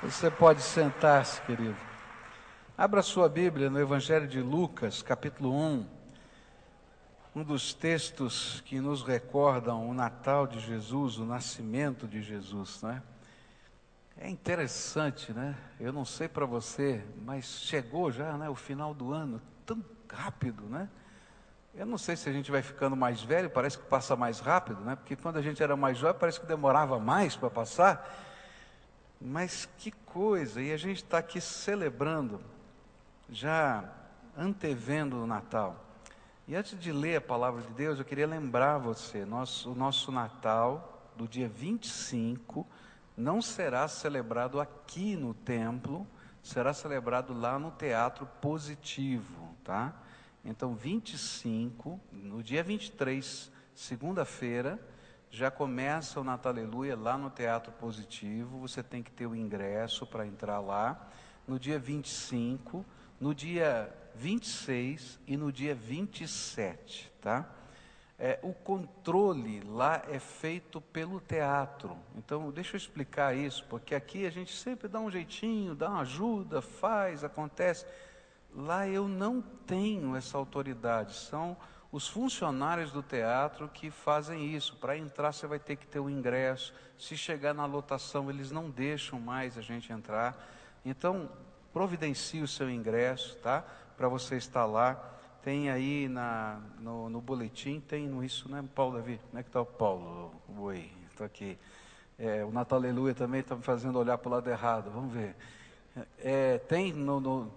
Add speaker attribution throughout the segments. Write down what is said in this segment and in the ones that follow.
Speaker 1: Você pode sentar-se, querido. Abra sua Bíblia no Evangelho de Lucas, capítulo 1. Um dos textos que nos recordam o Natal de Jesus, o nascimento de Jesus, não é? É interessante, né? Eu não sei para você, mas chegou já, né, o final do ano, tão rápido, né? Eu não sei se a gente vai ficando mais velho, parece que passa mais rápido, né? Porque quando a gente era mais jovem, parece que demorava mais para passar. Mas que coisa, e a gente está aqui celebrando, já antevendo o Natal. E antes de ler a palavra de Deus, eu queria lembrar você: nosso, o nosso Natal, do dia 25, não será celebrado aqui no templo, será celebrado lá no Teatro Positivo, tá? Então, 25, no dia 23, segunda-feira, já começa o Natal Aleluia lá no Teatro Positivo, você tem que ter o ingresso para entrar lá. No dia 25, no dia 26 e no dia 27, tá? É, o controle lá é feito pelo teatro. Então, deixa eu explicar isso, porque aqui a gente sempre dá um jeitinho, dá uma ajuda, faz, acontece. Lá eu não tenho essa autoridade, são os funcionários do teatro que fazem isso. Para entrar, você vai ter que ter o ingresso. Se chegar na lotação, eles não deixam mais a gente entrar. Então, providencie o seu ingresso, tá? Para você estar lá. Tem aí na, no, no boletim, tem no isso, né, Paulo Davi? Como é que está o Paulo? Oi, estou aqui. É, o Natal Aleluia também está me fazendo olhar para o lado errado. Vamos ver. É, tem no, no,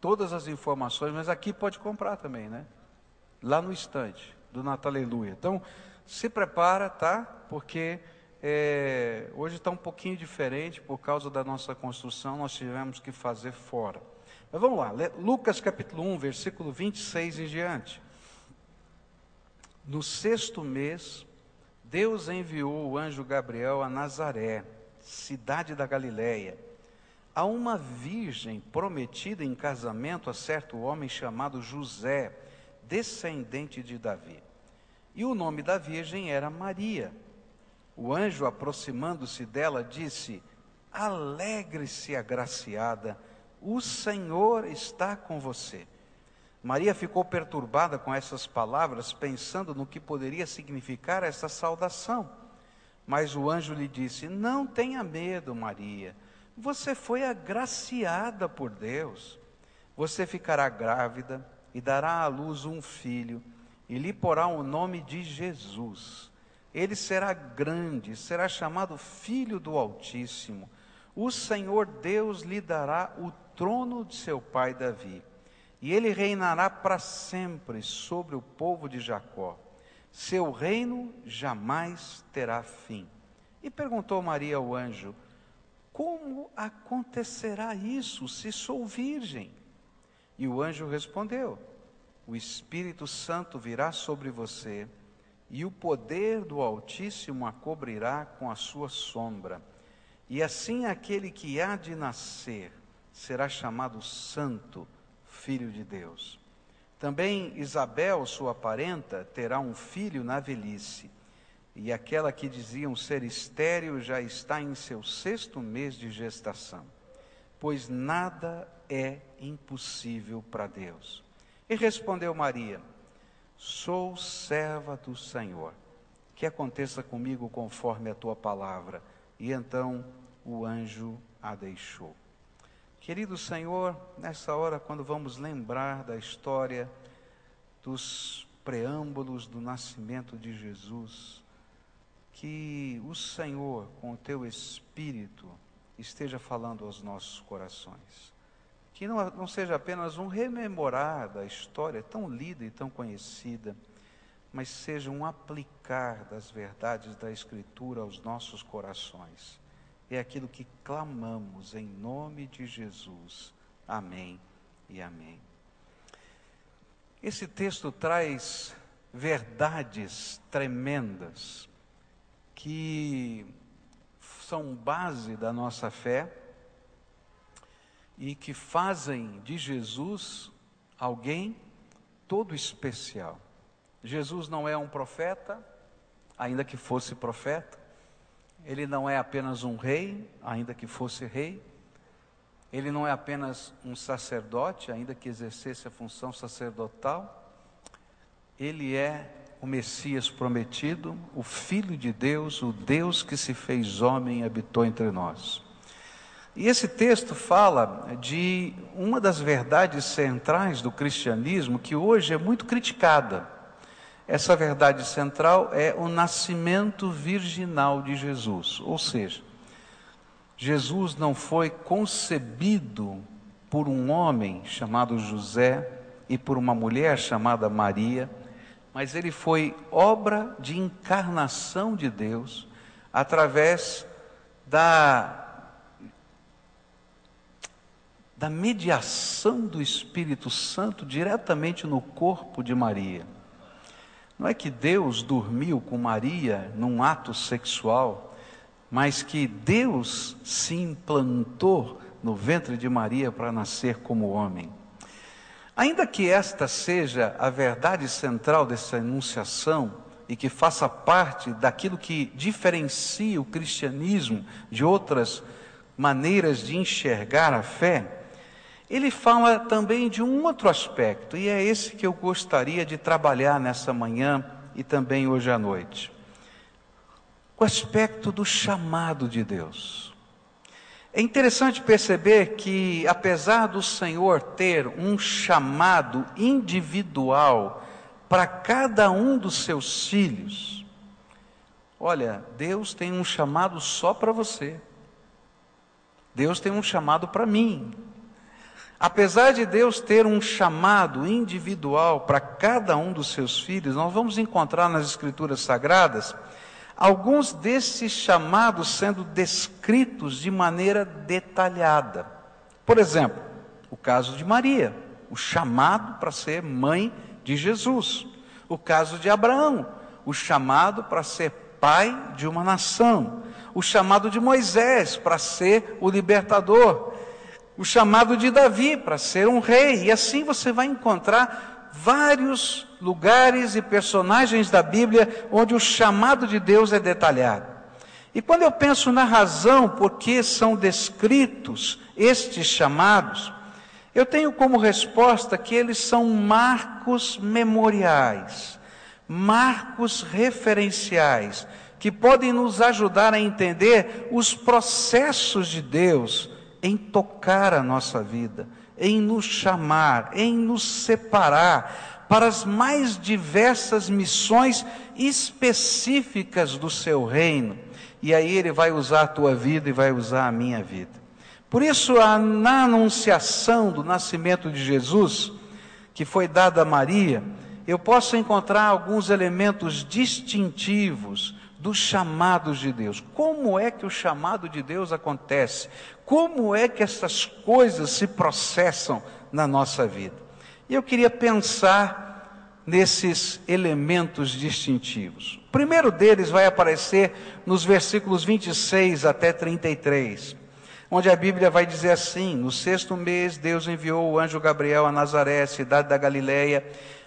Speaker 1: todas as informações, mas aqui pode comprar também, né? Lá no estande do Natal Aleluia. Então, se prepara, tá? Porque é, hoje está um pouquinho diferente por causa da nossa construção, nós tivemos que fazer fora. Mas vamos lá, Lucas capítulo 1, versículo 26 em diante. No sexto mês, Deus enviou o anjo Gabriel a Nazaré, cidade da Galiléia, a uma virgem prometida em casamento a certo homem chamado José descendente de Davi. E o nome da virgem era Maria. O anjo, aproximando-se dela, disse: Alegre-se, agraciada, o Senhor está com você. Maria ficou perturbada com essas palavras, pensando no que poderia significar essa saudação. Mas o anjo lhe disse: Não tenha medo, Maria. Você foi agraciada por Deus. Você ficará grávida e dará à luz um filho, e lhe porá o nome de Jesus. Ele será grande, será chamado Filho do Altíssimo. O Senhor Deus lhe dará o trono de seu pai Davi, e ele reinará para sempre sobre o povo de Jacó. Seu reino jamais terá fim. E perguntou Maria ao anjo: Como acontecerá isso se sou virgem? E o anjo respondeu: O Espírito Santo virá sobre você, e o poder do Altíssimo a cobrirá com a sua sombra. E assim aquele que há de nascer será chamado Santo, Filho de Deus. Também Isabel, sua parenta, terá um filho na velhice, e aquela que diziam ser estéril já está em seu sexto mês de gestação, pois nada é impossível para Deus. E respondeu Maria: Sou serva do Senhor, que aconteça comigo conforme a tua palavra. E então o anjo a deixou. Querido Senhor, nessa hora, quando vamos lembrar da história dos preâmbulos do nascimento de Jesus, que o Senhor, com o teu Espírito, esteja falando aos nossos corações que não, não seja apenas um rememorar da história tão lida e tão conhecida, mas seja um aplicar das verdades da Escritura aos nossos corações. É aquilo que clamamos em nome de Jesus. Amém e amém. Esse texto traz verdades tremendas que são base da nossa fé e que fazem de Jesus alguém todo especial. Jesus não é um profeta, ainda que fosse profeta. Ele não é apenas um rei, ainda que fosse rei. Ele não é apenas um sacerdote, ainda que exercesse a função sacerdotal. Ele é o Messias prometido, o Filho de Deus, o Deus que se fez homem e habitou entre nós. E esse texto fala de uma das verdades centrais do cristianismo que hoje é muito criticada. Essa verdade central é o nascimento virginal de Jesus, ou seja, Jesus não foi concebido por um homem chamado José e por uma mulher chamada Maria, mas ele foi obra de encarnação de Deus através da da mediação do Espírito Santo diretamente no corpo de Maria. Não é que Deus dormiu com Maria num ato sexual, mas que Deus se implantou no ventre de Maria para nascer como homem. Ainda que esta seja a verdade central dessa enunciação e que faça parte daquilo que diferencia o cristianismo de outras maneiras de enxergar a fé, ele fala também de um outro aspecto, e é esse que eu gostaria de trabalhar nessa manhã e também hoje à noite. O aspecto do chamado de Deus. É interessante perceber que, apesar do Senhor ter um chamado individual para cada um dos seus filhos, olha, Deus tem um chamado só para você. Deus tem um chamado para mim, Apesar de Deus ter um chamado individual para cada um dos seus filhos, nós vamos encontrar nas Escrituras Sagradas alguns desses chamados sendo descritos de maneira detalhada. Por exemplo, o caso de Maria, o chamado para ser mãe de Jesus. O caso de Abraão, o chamado para ser pai de uma nação. O chamado de Moisés para ser o libertador o chamado de Davi para ser um rei, e assim você vai encontrar vários lugares e personagens da Bíblia onde o chamado de Deus é detalhado. E quando eu penso na razão por que são descritos estes chamados, eu tenho como resposta que eles são marcos memoriais, marcos referenciais, que podem nos ajudar a entender os processos de Deus em tocar a nossa vida, em nos chamar, em nos separar para as mais diversas missões específicas do seu reino. E aí ele vai usar a tua vida e vai usar a minha vida. Por isso, na anunciação do nascimento de Jesus, que foi dada a Maria, eu posso encontrar alguns elementos distintivos dos chamados de Deus. Como é que o chamado de Deus acontece? Como é que essas coisas se processam na nossa vida? E eu queria pensar nesses elementos distintivos. O primeiro deles vai aparecer nos versículos 26 até 33, onde a Bíblia vai dizer assim: No sexto mês, Deus enviou o anjo Gabriel a Nazaré, cidade da Galileia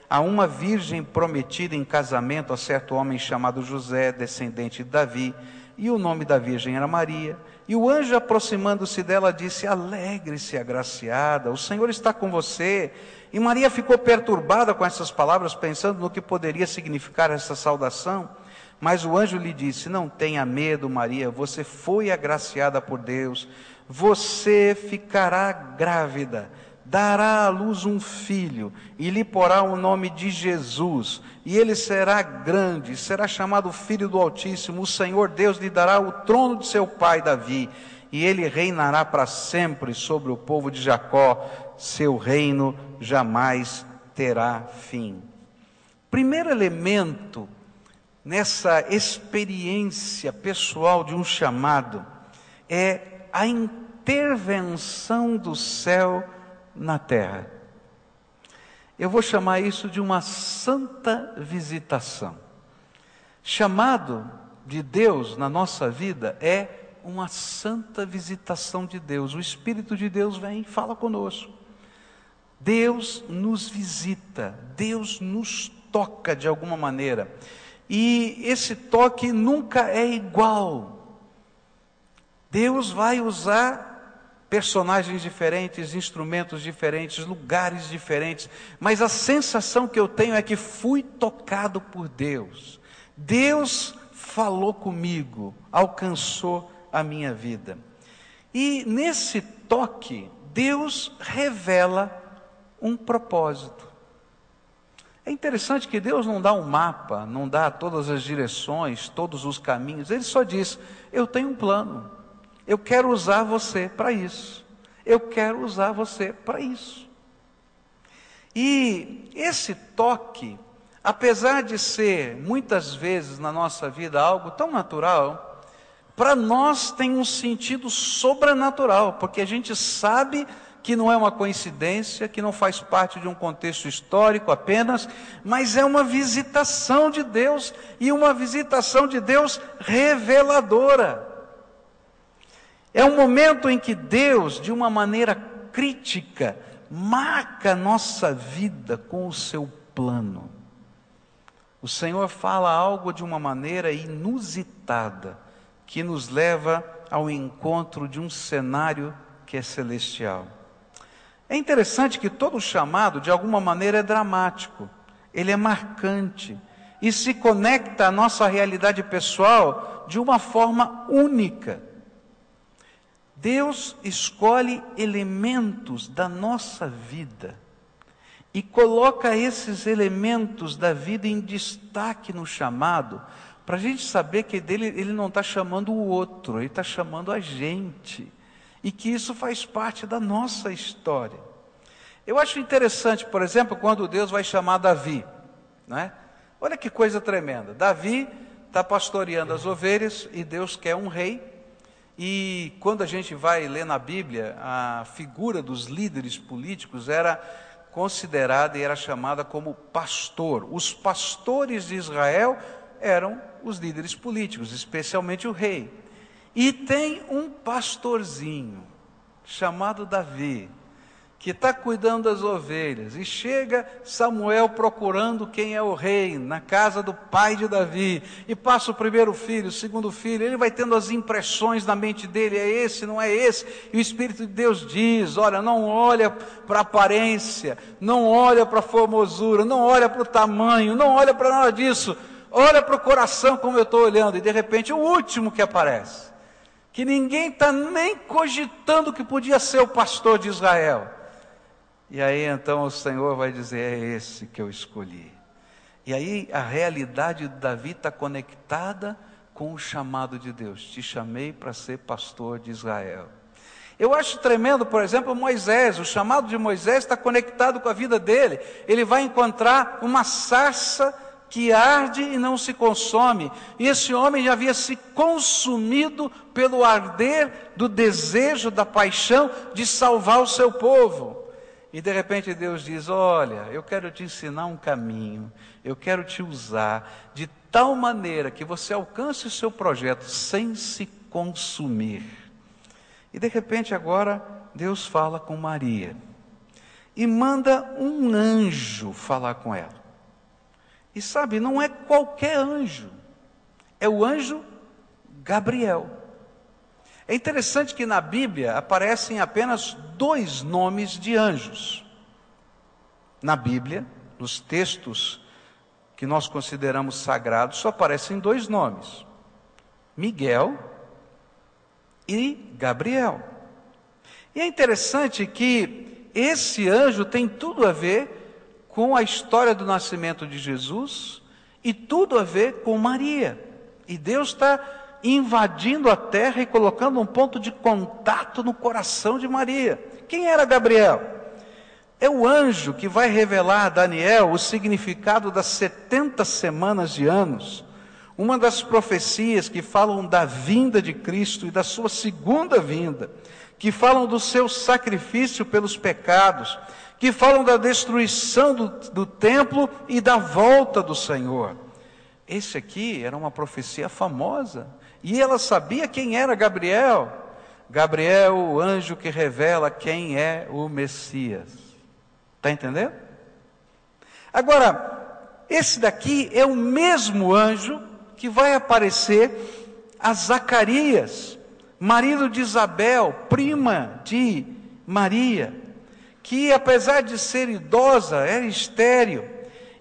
Speaker 1: a uma virgem prometida em casamento a certo homem chamado José, descendente de Davi, e o nome da virgem era Maria. E o anjo, aproximando-se dela, disse: Alegre-se, agraciada, o Senhor está com você. E Maria ficou perturbada com essas palavras, pensando no que poderia significar essa saudação. Mas o anjo lhe disse: Não tenha medo, Maria, você foi agraciada por Deus, você ficará grávida dará à luz um filho e lhe porá o nome de Jesus, e ele será grande, será chamado Filho do Altíssimo. O Senhor Deus lhe dará o trono de seu pai Davi, e ele reinará para sempre sobre o povo de Jacó, seu reino jamais terá fim. Primeiro elemento nessa experiência pessoal de um chamado é a intervenção do céu na terra. Eu vou chamar isso de uma santa visitação. Chamado de Deus na nossa vida é uma santa visitação de Deus. O Espírito de Deus vem e fala conosco. Deus nos visita, Deus nos toca de alguma maneira. E esse toque nunca é igual. Deus vai usar personagens diferentes, instrumentos diferentes, lugares diferentes, mas a sensação que eu tenho é que fui tocado por Deus. Deus falou comigo, alcançou a minha vida. E nesse toque, Deus revela um propósito. É interessante que Deus não dá um mapa, não dá todas as direções, todos os caminhos, Ele só diz: Eu tenho um plano. Eu quero usar você para isso. Eu quero usar você para isso. E esse toque, apesar de ser muitas vezes na nossa vida algo tão natural, para nós tem um sentido sobrenatural, porque a gente sabe que não é uma coincidência, que não faz parte de um contexto histórico apenas, mas é uma visitação de Deus e uma visitação de Deus reveladora. É um momento em que Deus, de uma maneira crítica, marca nossa vida com o seu plano. O Senhor fala algo de uma maneira inusitada, que nos leva ao encontro de um cenário que é celestial. É interessante que todo chamado, de alguma maneira, é dramático, ele é marcante e se conecta à nossa realidade pessoal de uma forma única. Deus escolhe elementos da nossa vida e coloca esses elementos da vida em destaque no chamado, para a gente saber que dele, ele não está chamando o outro, ele está chamando a gente, e que isso faz parte da nossa história. Eu acho interessante, por exemplo, quando Deus vai chamar Davi, né? Olha que coisa tremenda. Davi está pastoreando as ovelhas e Deus quer um rei e quando a gente vai ler na Bíblia, a figura dos líderes políticos era considerada e era chamada como pastor. Os pastores de Israel eram os líderes políticos, especialmente o rei. E tem um pastorzinho chamado Davi, que está cuidando das ovelhas, e chega Samuel procurando quem é o rei, na casa do pai de Davi, e passa o primeiro filho, o segundo filho, ele vai tendo as impressões na mente dele, é esse, não é esse, e o Espírito de Deus diz: olha, não olha para a aparência, não olha para a formosura, não olha para o tamanho, não olha para nada disso, olha para o coração como eu estou olhando, e de repente o último que aparece, que ninguém está nem cogitando que podia ser o pastor de Israel e aí então o Senhor vai dizer: é esse que eu escolhi. E aí a realidade de Davi está conectada com o chamado de Deus. Te chamei para ser pastor de Israel. Eu acho tremendo, por exemplo, Moisés. O chamado de Moisés está conectado com a vida dele. Ele vai encontrar uma sarça que arde e não se consome. E esse homem já havia se consumido pelo arder do desejo, da paixão de salvar o seu povo. E de repente Deus diz: Olha, eu quero te ensinar um caminho, eu quero te usar de tal maneira que você alcance o seu projeto sem se consumir. E de repente agora Deus fala com Maria e manda um anjo falar com ela. E sabe, não é qualquer anjo, é o anjo Gabriel. É interessante que na Bíblia aparecem apenas dois nomes de anjos. Na Bíblia, nos textos que nós consideramos sagrados, só aparecem dois nomes: Miguel e Gabriel. E é interessante que esse anjo tem tudo a ver com a história do nascimento de Jesus e tudo a ver com Maria. E Deus está invadindo a terra e colocando um ponto de contato no coração de Maria. Quem era Gabriel? É o anjo que vai revelar a Daniel o significado das 70 semanas de anos, uma das profecias que falam da vinda de Cristo e da sua segunda vinda, que falam do seu sacrifício pelos pecados, que falam da destruição do, do templo e da volta do Senhor. Esse aqui era uma profecia famosa, e ela sabia quem era Gabriel. Gabriel, o anjo que revela quem é o Messias. Está entendendo? Agora, esse daqui é o mesmo anjo que vai aparecer a Zacarias marido de Isabel, prima de Maria, que apesar de ser idosa, era estéril,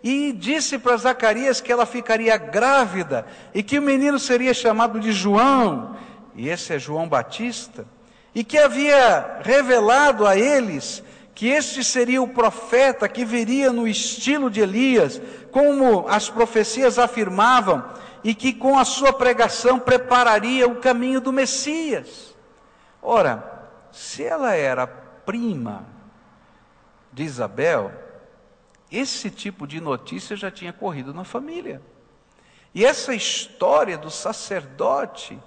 Speaker 1: e disse para Zacarias que ela ficaria grávida e que o menino seria chamado de João, e esse é João Batista, e que havia revelado a eles que este seria o profeta que viria no estilo de Elias, como as profecias afirmavam, e que com a sua pregação prepararia o caminho do Messias. Ora, se ela era prima de Isabel, esse tipo de notícia já tinha corrido na família. E essa história do sacerdote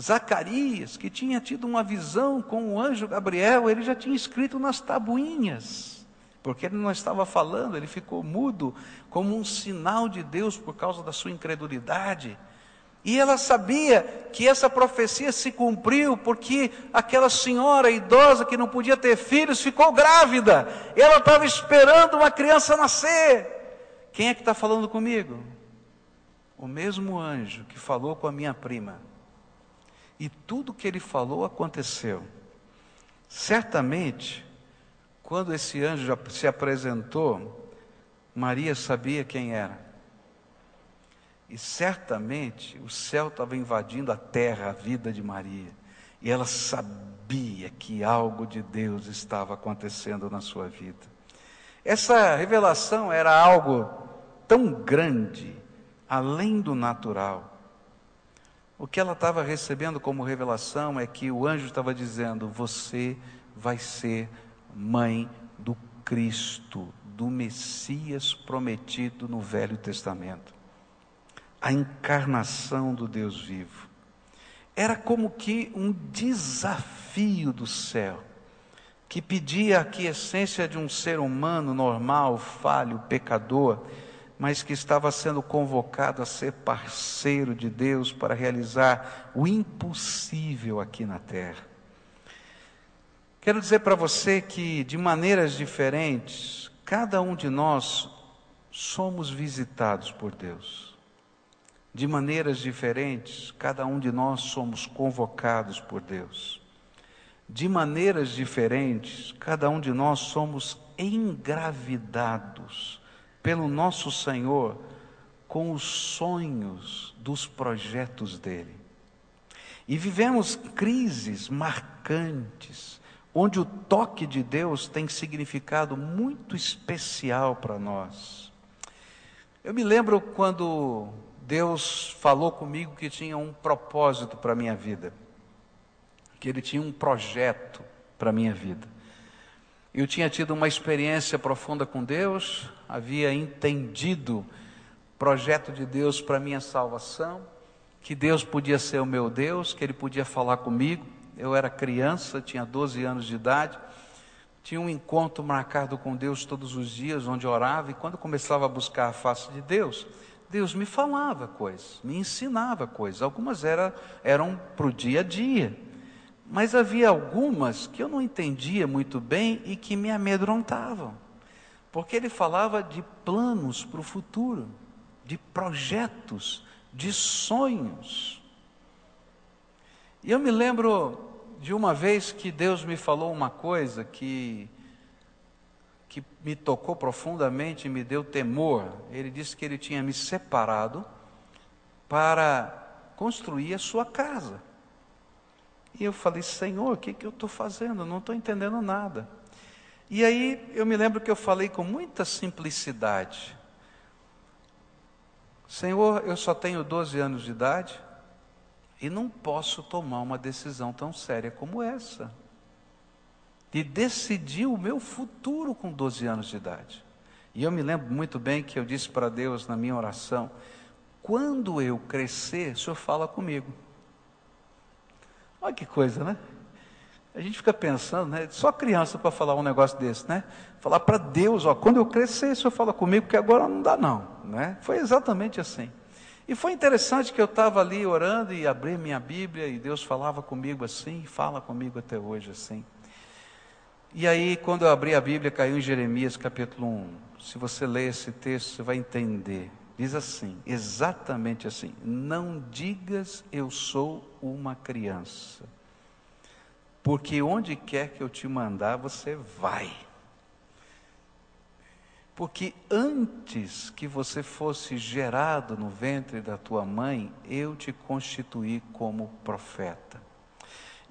Speaker 1: Zacarias, que tinha tido uma visão com o anjo Gabriel, ele já tinha escrito nas tabuinhas, porque ele não estava falando, ele ficou mudo, como um sinal de Deus por causa da sua incredulidade. E ela sabia que essa profecia se cumpriu porque aquela senhora idosa que não podia ter filhos ficou grávida. Ela estava esperando uma criança nascer. Quem é que está falando comigo? O mesmo anjo que falou com a minha prima. E tudo que ele falou aconteceu. Certamente, quando esse anjo se apresentou, Maria sabia quem era. E certamente o céu estava invadindo a terra, a vida de Maria. E ela sabia que algo de Deus estava acontecendo na sua vida. Essa revelação era algo tão grande, além do natural. O que ela estava recebendo como revelação é que o anjo estava dizendo: Você vai ser mãe do Cristo, do Messias prometido no Velho Testamento a encarnação do Deus vivo. Era como que um desafio do céu, que pedia a quiescência de um ser humano normal, falho, pecador, mas que estava sendo convocado a ser parceiro de Deus para realizar o impossível aqui na terra. Quero dizer para você que, de maneiras diferentes, cada um de nós somos visitados por Deus. De maneiras diferentes, cada um de nós somos convocados por Deus. De maneiras diferentes, cada um de nós somos engravidados pelo nosso Senhor com os sonhos dos projetos dele. E vivemos crises marcantes, onde o toque de Deus tem significado muito especial para nós. Eu me lembro quando Deus falou comigo que tinha um propósito para a minha vida, que Ele tinha um projeto para a minha vida. Eu tinha tido uma experiência profunda com Deus, havia entendido o projeto de Deus para a minha salvação, que Deus podia ser o meu Deus, que Ele podia falar comigo. Eu era criança, tinha 12 anos de idade, tinha um encontro marcado com Deus todos os dias, onde orava, e quando começava a buscar a face de Deus, Deus me falava coisas, me ensinava coisas. Algumas era, eram para o dia a dia, mas havia algumas que eu não entendia muito bem e que me amedrontavam, porque ele falava de planos para o futuro, de projetos, de sonhos. E eu me lembro de uma vez que Deus me falou uma coisa que que me tocou profundamente e me deu temor. Ele disse que ele tinha me separado para construir a sua casa. E eu falei, Senhor, o que, que eu estou fazendo? não estou entendendo nada. E aí eu me lembro que eu falei com muita simplicidade: Senhor, eu só tenho 12 anos de idade e não posso tomar uma decisão tão séria como essa de decidir o meu futuro com 12 anos de idade. E eu me lembro muito bem que eu disse para Deus na minha oração: quando eu crescer, o Senhor fala comigo. Olha que coisa, né? A gente fica pensando, né? Só criança para falar um negócio desse, né? Falar para Deus, ó, quando eu crescer, o Senhor fala comigo, porque agora não dá não, né? Foi exatamente assim. E foi interessante que eu estava ali orando e abri minha Bíblia e Deus falava comigo assim, e fala comigo até hoje assim. E aí, quando eu abri a Bíblia, caiu em Jeremias capítulo 1. Se você ler esse texto, você vai entender. Diz assim, exatamente assim: Não digas eu sou uma criança. porque onde quer que eu te mandar, você vai. Porque antes que você fosse gerado no ventre da tua mãe, eu te constituí como profeta.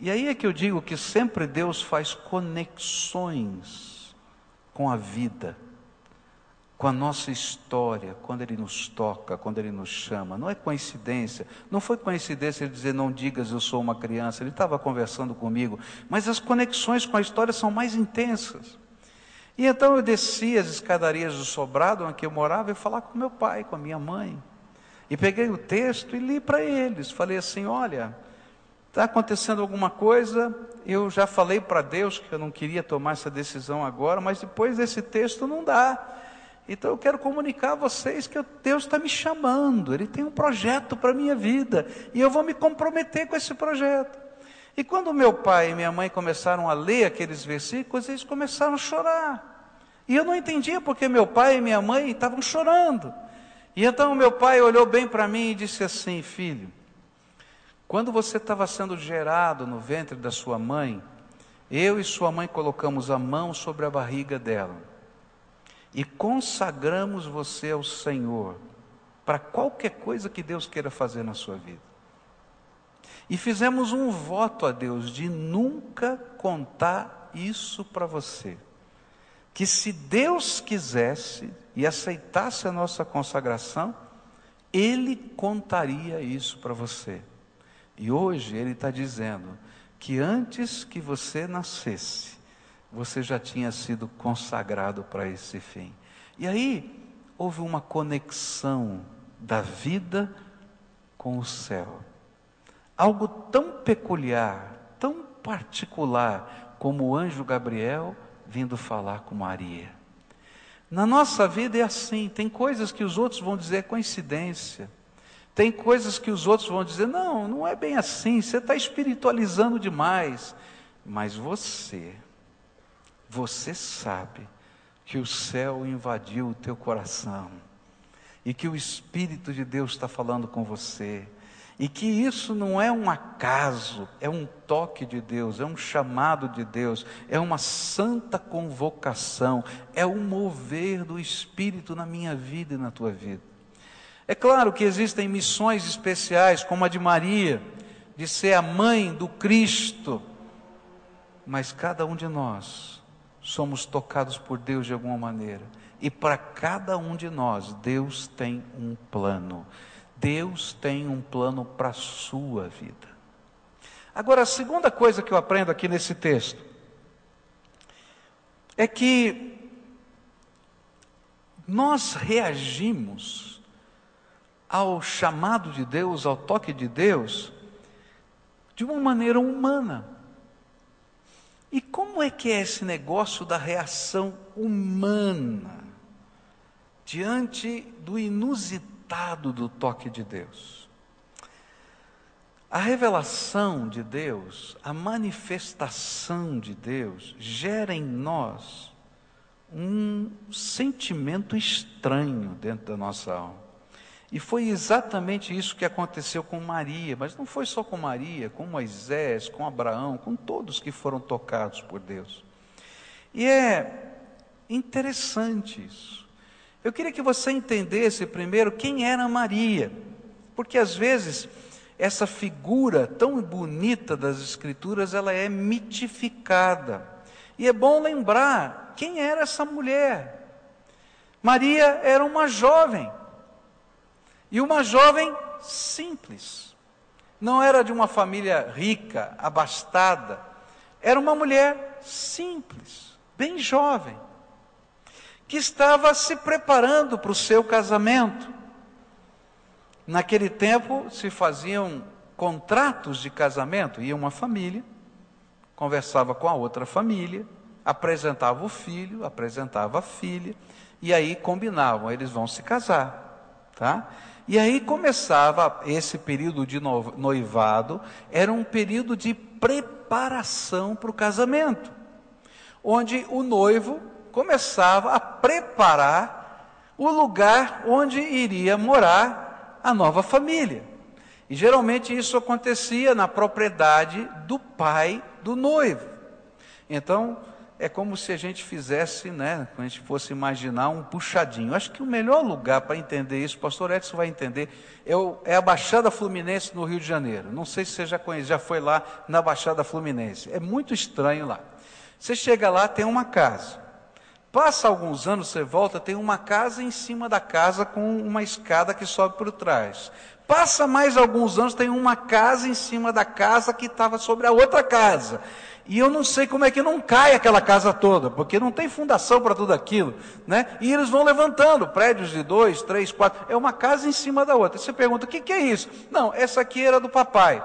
Speaker 1: E aí é que eu digo que sempre Deus faz conexões com a vida, com a nossa história, quando Ele nos toca, quando Ele nos chama. Não é coincidência, não foi coincidência Ele dizer, não digas eu sou uma criança, Ele estava conversando comigo, mas as conexões com a história são mais intensas. E então eu desci as escadarias do sobrado onde eu morava e falar com meu pai, com a minha mãe. E peguei o texto e li para eles. Falei assim: olha, está acontecendo alguma coisa. Eu já falei para Deus que eu não queria tomar essa decisão agora, mas depois desse texto não dá. Então eu quero comunicar a vocês que Deus está me chamando, Ele tem um projeto para a minha vida, e eu vou me comprometer com esse projeto. E quando meu pai e minha mãe começaram a ler aqueles versículos, eles começaram a chorar. E eu não entendia porque meu pai e minha mãe estavam chorando. E então meu pai olhou bem para mim e disse assim: Filho, quando você estava sendo gerado no ventre da sua mãe, eu e sua mãe colocamos a mão sobre a barriga dela e consagramos você ao Senhor para qualquer coisa que Deus queira fazer na sua vida. E fizemos um voto a Deus de nunca contar isso para você. Que se Deus quisesse e aceitasse a nossa consagração, Ele contaria isso para você. E hoje Ele está dizendo que antes que você nascesse, você já tinha sido consagrado para esse fim. E aí houve uma conexão da vida com o céu algo tão peculiar, tão particular, como o anjo Gabriel vindo falar com Maria. Na nossa vida é assim, tem coisas que os outros vão dizer coincidência. Tem coisas que os outros vão dizer, não, não é bem assim, você está espiritualizando demais. Mas você, você sabe que o céu invadiu o teu coração e que o Espírito de Deus está falando com você e que isso não é um acaso, é um toque de Deus, é um chamado de Deus, é uma santa convocação, é um mover do Espírito na minha vida e na tua vida. É claro que existem missões especiais, como a de Maria, de ser a mãe do Cristo, mas cada um de nós somos tocados por Deus de alguma maneira, e para cada um de nós, Deus tem um plano. Deus tem um plano para a sua vida. Agora, a segunda coisa que eu aprendo aqui nesse texto é que nós reagimos ao chamado de Deus, ao toque de Deus, de uma maneira humana. E como é que é esse negócio da reação humana diante do inusitado? do toque de Deus. A revelação de Deus, a manifestação de Deus, gera em nós um sentimento estranho dentro da nossa alma. E foi exatamente isso que aconteceu com Maria, mas não foi só com Maria, com Moisés, com Abraão, com todos que foram tocados por Deus. E é interessante isso. Eu queria que você entendesse primeiro quem era Maria, porque às vezes essa figura tão bonita das Escrituras ela é mitificada. E é bom lembrar quem era essa mulher. Maria era uma jovem, e uma jovem simples. Não era de uma família rica, abastada. Era uma mulher simples, bem jovem que estava se preparando para o seu casamento. Naquele tempo se faziam contratos de casamento, ia uma família, conversava com a outra família, apresentava o filho, apresentava a filha, e aí combinavam, eles vão se casar, tá? E aí começava esse período de noivado, era um período de preparação para o casamento, onde o noivo começava a preparar o lugar onde iria morar a nova família. E geralmente isso acontecia na propriedade do pai do noivo. Então, é como se a gente fizesse, né, a gente fosse imaginar um puxadinho. Acho que o melhor lugar para entender isso, o pastor Edson vai entender, é, o, é, a Baixada Fluminense no Rio de Janeiro. Não sei se você já conhece, já foi lá na Baixada Fluminense. É muito estranho lá. Você chega lá, tem uma casa. Passa alguns anos, você volta, tem uma casa em cima da casa com uma escada que sobe por trás. Passa mais alguns anos, tem uma casa em cima da casa que estava sobre a outra casa. E eu não sei como é que não cai aquela casa toda, porque não tem fundação para tudo aquilo, né? E eles vão levantando prédios de dois, três, quatro. É uma casa em cima da outra. Você pergunta: o que, que é isso? Não, essa aqui era do papai.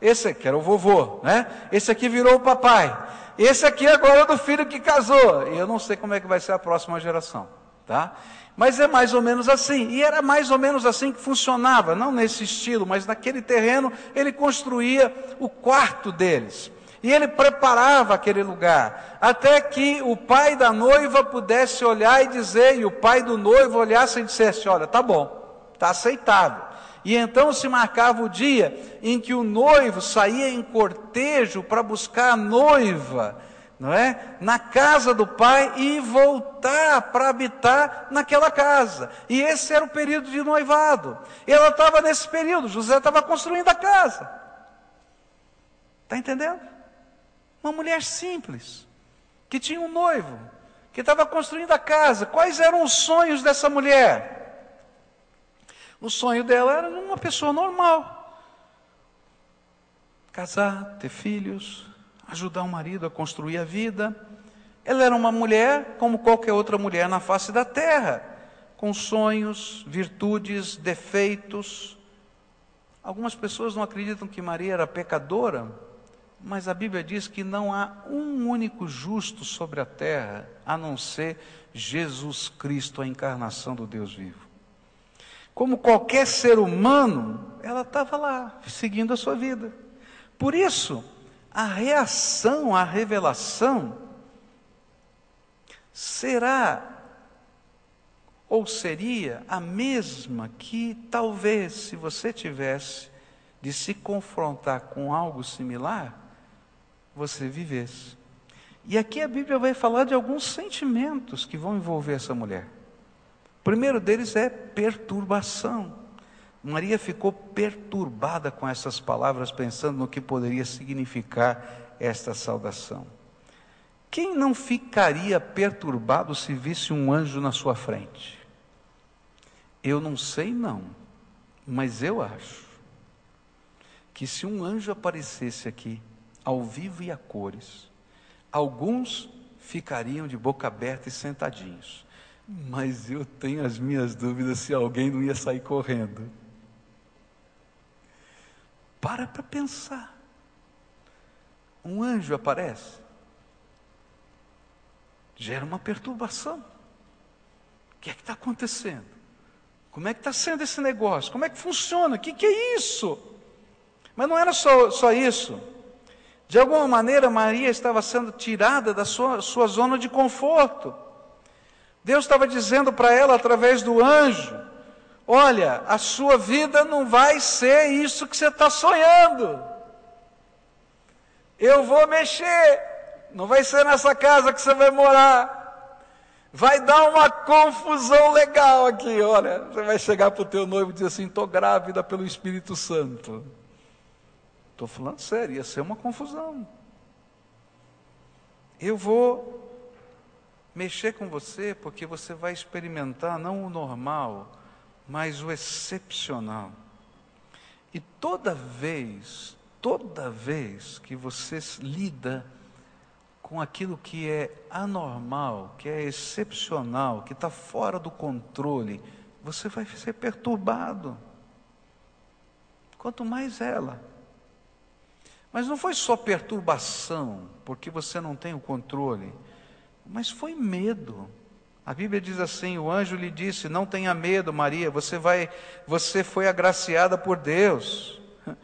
Speaker 1: Esse aqui era o vovô, né? Esse aqui virou o papai. Esse aqui agora é do filho que casou. E eu não sei como é que vai ser a próxima geração, tá? Mas é mais ou menos assim. E era mais ou menos assim que funcionava, não nesse estilo, mas naquele terreno ele construía o quarto deles. E ele preparava aquele lugar, até que o pai da noiva pudesse olhar e dizer, e o pai do noivo olhasse e dissesse: Olha, tá bom, está aceitável. E então se marcava o dia em que o noivo saía em cortejo para buscar a noiva, não é? Na casa do pai e voltar para habitar naquela casa. E esse era o período de noivado. Ela estava nesse período, José estava construindo a casa. Está entendendo? Uma mulher simples, que tinha um noivo, que estava construindo a casa. Quais eram os sonhos dessa mulher? O sonho dela era uma pessoa normal. Casar, ter filhos, ajudar o marido a construir a vida. Ela era uma mulher como qualquer outra mulher na face da terra, com sonhos, virtudes, defeitos. Algumas pessoas não acreditam que Maria era pecadora, mas a Bíblia diz que não há um único justo sobre a terra, a não ser Jesus Cristo, a encarnação do Deus vivo. Como qualquer ser humano, ela estava lá, seguindo a sua vida. Por isso, a reação à revelação será ou seria a mesma que talvez se você tivesse de se confrontar com algo similar, você vivesse. E aqui a Bíblia vai falar de alguns sentimentos que vão envolver essa mulher. O primeiro deles é perturbação. Maria ficou perturbada com essas palavras, pensando no que poderia significar esta saudação. Quem não ficaria perturbado se visse um anjo na sua frente? Eu não sei, não, mas eu acho que se um anjo aparecesse aqui, ao vivo e a cores. Alguns ficariam de boca aberta e sentadinhos. Mas eu tenho as minhas dúvidas se alguém não ia sair correndo. Para para pensar. Um anjo aparece. Gera uma perturbação. O que é que está acontecendo? Como é que está sendo esse negócio? Como é que funciona? O que, que é isso? Mas não era só, só isso. De alguma maneira, Maria estava sendo tirada da sua, sua zona de conforto. Deus estava dizendo para ela através do anjo: Olha, a sua vida não vai ser isso que você está sonhando. Eu vou mexer, não vai ser nessa casa que você vai morar. Vai dar uma confusão legal aqui, olha. Você vai chegar para o teu noivo e dizer assim: estou grávida pelo Espírito Santo. Estou falando sério, ia ser uma confusão. Eu vou mexer com você porque você vai experimentar não o normal, mas o excepcional. E toda vez, toda vez que você lida com aquilo que é anormal, que é excepcional, que está fora do controle, você vai ser perturbado. Quanto mais ela. Mas não foi só perturbação, porque você não tem o controle, mas foi medo. A Bíblia diz assim: o anjo lhe disse: Não tenha medo, Maria, você vai, você foi agraciada por Deus.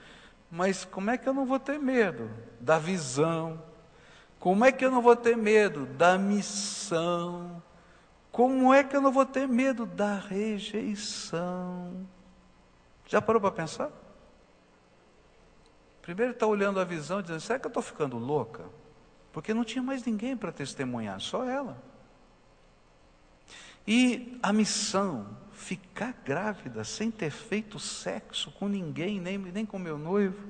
Speaker 1: Mas como é que eu não vou ter medo da visão? Como é que eu não vou ter medo da missão? Como é que eu não vou ter medo da rejeição? Já parou para pensar? Primeiro está olhando a visão e dizendo: será que eu estou ficando louca? Porque não tinha mais ninguém para testemunhar, só ela. E a missão, ficar grávida sem ter feito sexo com ninguém, nem, nem com meu noivo.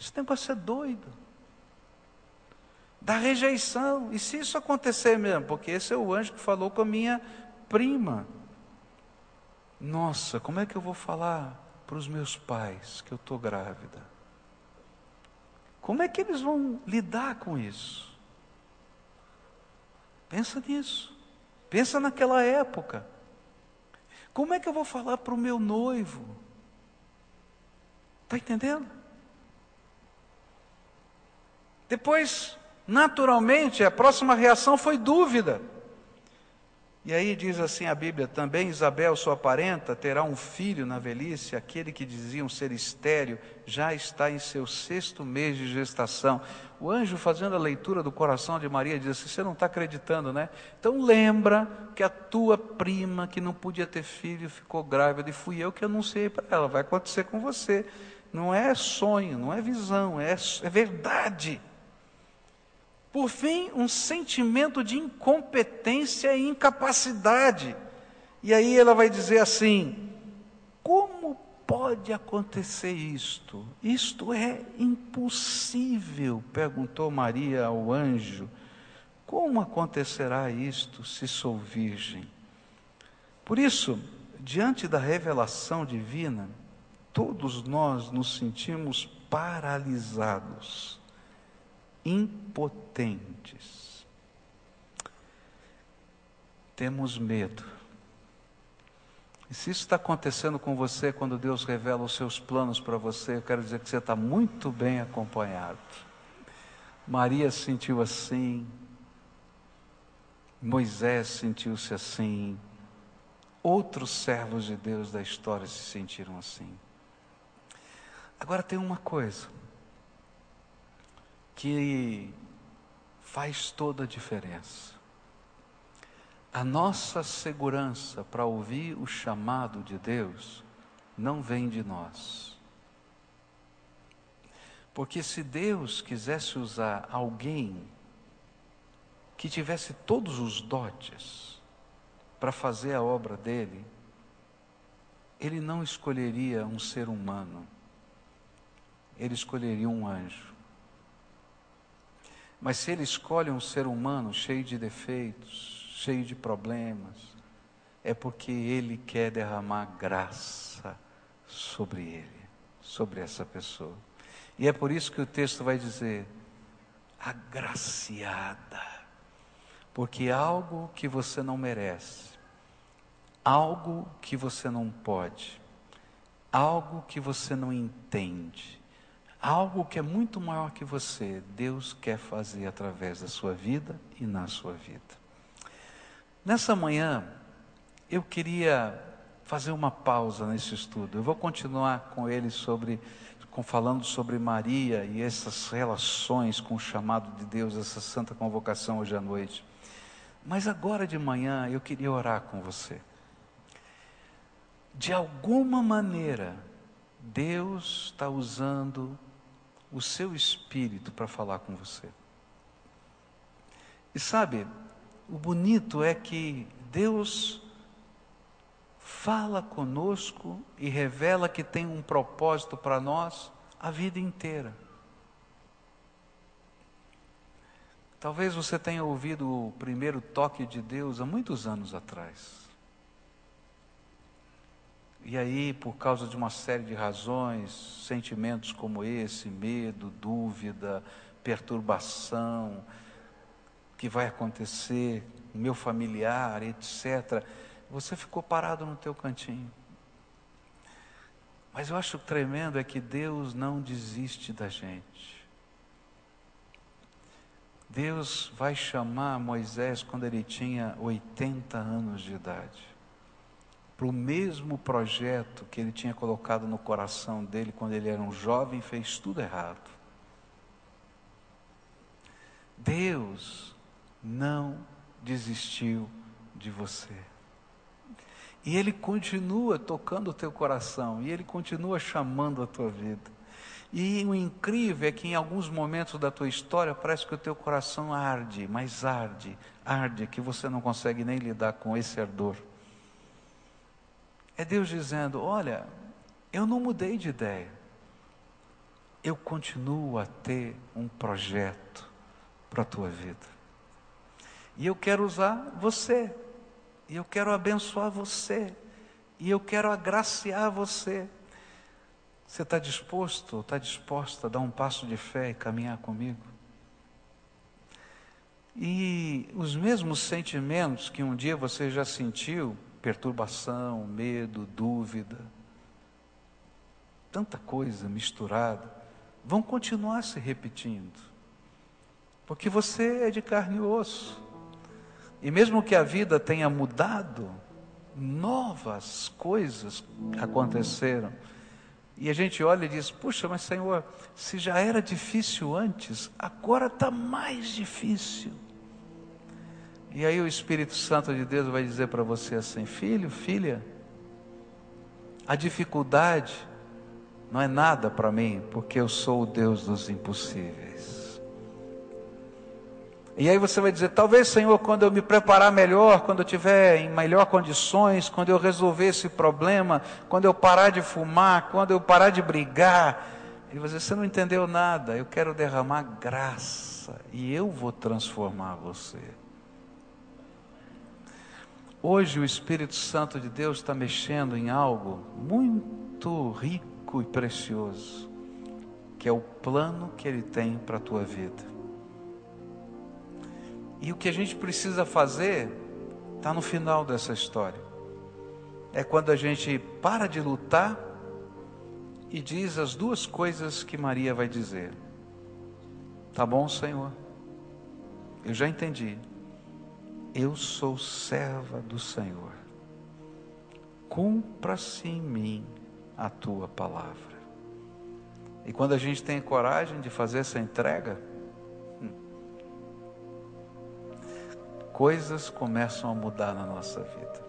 Speaker 1: Esse negócio é doido. Da rejeição. E se isso acontecer mesmo? Porque esse é o anjo que falou com a minha prima. Nossa, como é que eu vou falar para os meus pais que eu estou grávida? Como é que eles vão lidar com isso? Pensa nisso. Pensa naquela época. Como é que eu vou falar para o meu noivo? Está entendendo? Depois, naturalmente, a próxima reação foi dúvida. E aí diz assim a Bíblia: também Isabel, sua parenta, terá um filho na velhice, aquele que diziam ser estéreo, já está em seu sexto mês de gestação. O anjo, fazendo a leitura do coração de Maria, diz assim: Você não está acreditando, né? Então lembra que a tua prima, que não podia ter filho, ficou grávida, e fui eu que anunciei para ela: vai acontecer com você. Não é sonho, não é visão, é, é verdade. Por fim, um sentimento de incompetência e incapacidade. E aí ela vai dizer assim: como pode acontecer isto? Isto é impossível, perguntou Maria ao anjo. Como acontecerá isto se sou virgem? Por isso, diante da revelação divina, todos nós nos sentimos paralisados impotentes. Temos medo. E se isso está acontecendo com você quando Deus revela os seus planos para você, eu quero dizer que você está muito bem acompanhado. Maria sentiu assim, Moisés sentiu-se assim, outros servos de Deus da história se sentiram assim. Agora tem uma coisa que faz toda a diferença. A nossa segurança para ouvir o chamado de Deus não vem de nós. Porque se Deus quisesse usar alguém que tivesse todos os dotes para fazer a obra dele, ele não escolheria um ser humano, ele escolheria um anjo. Mas se ele escolhe um ser humano cheio de defeitos, cheio de problemas, é porque ele quer derramar graça sobre ele, sobre essa pessoa. E é por isso que o texto vai dizer: agraciada, porque algo que você não merece, algo que você não pode, algo que você não entende, algo que é muito maior que você, Deus quer fazer através da sua vida e na sua vida. Nessa manhã, eu queria fazer uma pausa nesse estudo. Eu vou continuar com ele sobre, com, falando sobre Maria e essas relações com o chamado de Deus, essa santa convocação hoje à noite. Mas agora de manhã eu queria orar com você. De alguma maneira, Deus está usando o seu espírito para falar com você. E sabe, o bonito é que Deus fala conosco e revela que tem um propósito para nós a vida inteira. Talvez você tenha ouvido o primeiro toque de Deus há muitos anos atrás. E aí, por causa de uma série de razões, sentimentos como esse, medo, dúvida, perturbação, que vai acontecer, meu familiar, etc., você ficou parado no teu cantinho. Mas eu acho tremendo é que Deus não desiste da gente. Deus vai chamar Moisés quando ele tinha 80 anos de idade para o mesmo projeto que ele tinha colocado no coração dele quando ele era um jovem e fez tudo errado. Deus não desistiu de você. E Ele continua tocando o teu coração, e Ele continua chamando a tua vida. E o incrível é que em alguns momentos da tua história parece que o teu coração arde, mas arde, arde, que você não consegue nem lidar com esse ardor. É Deus dizendo: Olha, eu não mudei de ideia. Eu continuo a ter um projeto para a tua vida. E eu quero usar você. E eu quero abençoar você. E eu quero agraciar você. Você está disposto, está disposta a dar um passo de fé e caminhar comigo? E os mesmos sentimentos que um dia você já sentiu, perturbação, medo, dúvida, tanta coisa misturada, vão continuar se repetindo. Porque você é de carne e osso. E mesmo que a vida tenha mudado, novas coisas aconteceram. E a gente olha e diz: Puxa, mas Senhor, se já era difícil antes, agora está mais difícil. E aí o Espírito Santo de Deus vai dizer para você assim: Filho, filha, a dificuldade não é nada para mim, porque eu sou o Deus dos impossíveis. E aí você vai dizer: talvez, Senhor, quando eu me preparar melhor, quando eu tiver em melhor condições, quando eu resolver esse problema, quando eu parar de fumar, quando eu parar de brigar. E você, você não entendeu nada. Eu quero derramar graça e eu vou transformar você. Hoje o Espírito Santo de Deus está mexendo em algo muito rico e precioso, que é o plano que Ele tem para a tua vida. E o que a gente precisa fazer está no final dessa história. É quando a gente para de lutar e diz as duas coisas que Maria vai dizer. Tá bom, Senhor? Eu já entendi. Eu sou serva do Senhor. Cumpra-se em mim a tua palavra. E quando a gente tem coragem de fazer essa entrega, coisas começam a mudar na nossa vida.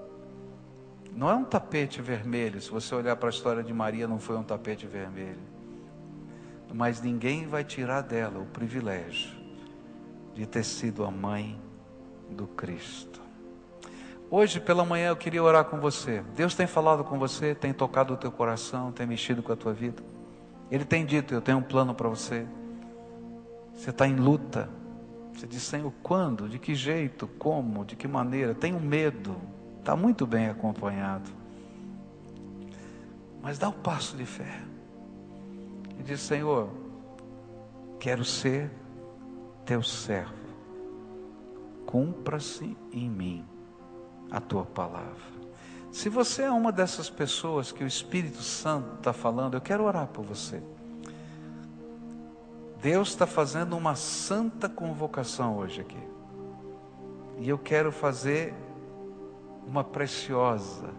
Speaker 1: Não é um tapete vermelho, se você olhar para a história de Maria, não foi um tapete vermelho. Mas ninguém vai tirar dela o privilégio de ter sido a mãe do Cristo. Hoje pela manhã eu queria orar com você. Deus tem falado com você, tem tocado o teu coração, tem mexido com a tua vida. Ele tem dito: Eu tenho um plano para você. Você está em luta, você diz, Senhor, quando? De que jeito? Como? De que maneira? Tenho medo. Está muito bem acompanhado. Mas dá o um passo de fé. E diz, Senhor, quero ser teu servo. Cumpra-se em mim a tua palavra. Se você é uma dessas pessoas que o Espírito Santo está falando, eu quero orar por você. Deus está fazendo uma santa convocação hoje aqui. E eu quero fazer uma preciosa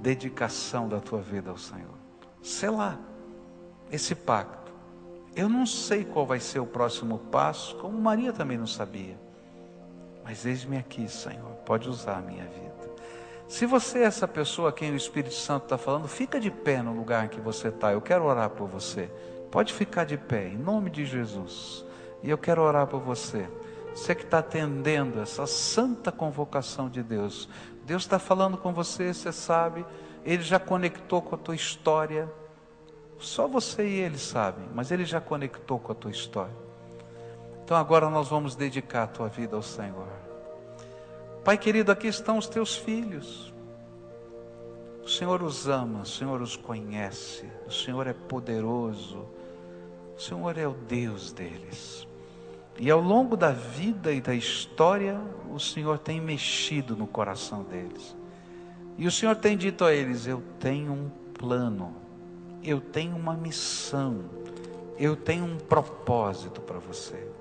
Speaker 1: dedicação da tua vida ao Senhor. Sei lá, esse pacto. Eu não sei qual vai ser o próximo passo, como Maria também não sabia. Mas eis-me aqui, Senhor, pode usar a minha vida. Se você é essa pessoa a quem o Espírito Santo está falando, fica de pé no lugar em que você está. Eu quero orar por você. Pode ficar de pé, em nome de Jesus. E eu quero orar por você. Você que está atendendo essa santa convocação de Deus. Deus está falando com você, você sabe. Ele já conectou com a tua história. Só você e ele sabem, mas ele já conectou com a tua história. Então agora nós vamos dedicar a tua vida ao Senhor. Pai querido, aqui estão os teus filhos. O Senhor os ama, o Senhor os conhece, o Senhor é poderoso. O Senhor é o Deus deles. E ao longo da vida e da história, o Senhor tem mexido no coração deles. E o Senhor tem dito a eles: Eu tenho um plano, eu tenho uma missão, eu tenho um propósito para você.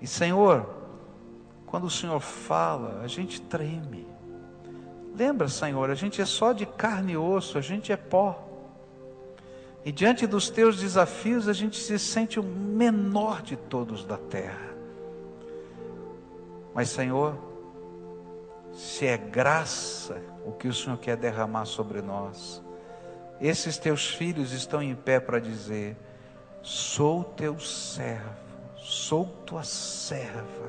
Speaker 1: E Senhor, quando o Senhor fala, a gente treme. Lembra, Senhor, a gente é só de carne e osso, a gente é pó. E diante dos teus desafios, a gente se sente o menor de todos da terra. Mas, Senhor, se é graça o que o Senhor quer derramar sobre nós, esses teus filhos estão em pé para dizer: Sou teu servo, sou tua serva.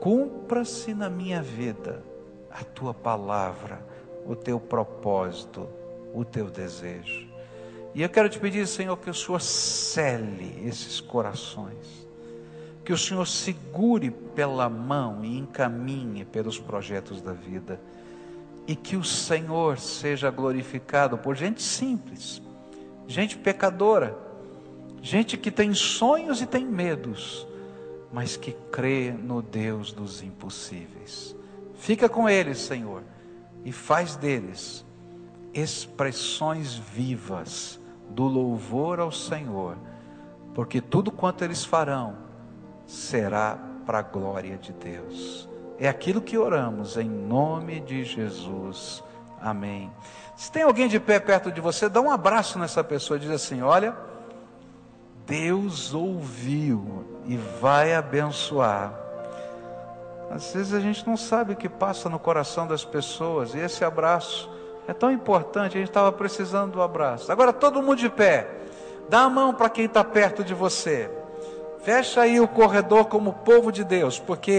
Speaker 1: Cumpra-se na minha vida a tua palavra, o teu propósito, o teu desejo. E eu quero te pedir, Senhor, que o Senhor cele esses corações, que o Senhor segure pela mão e encaminhe pelos projetos da vida, e que o Senhor seja glorificado por gente simples, gente pecadora, gente que tem sonhos e tem medos, mas que crê no Deus dos impossíveis. Fica com eles, Senhor, e faz deles expressões vivas do louvor ao Senhor, porque tudo quanto eles farão será para a glória de Deus. É aquilo que oramos em nome de Jesus. Amém. Se tem alguém de pé perto de você, dá um abraço nessa pessoa diz assim: Olha, Deus ouviu e vai abençoar. Às vezes a gente não sabe o que passa no coração das pessoas, e esse abraço é tão importante, a gente estava precisando do abraço. Agora todo mundo de pé, dá a mão para quem está perto de você. Fecha aí o corredor como povo de Deus, porque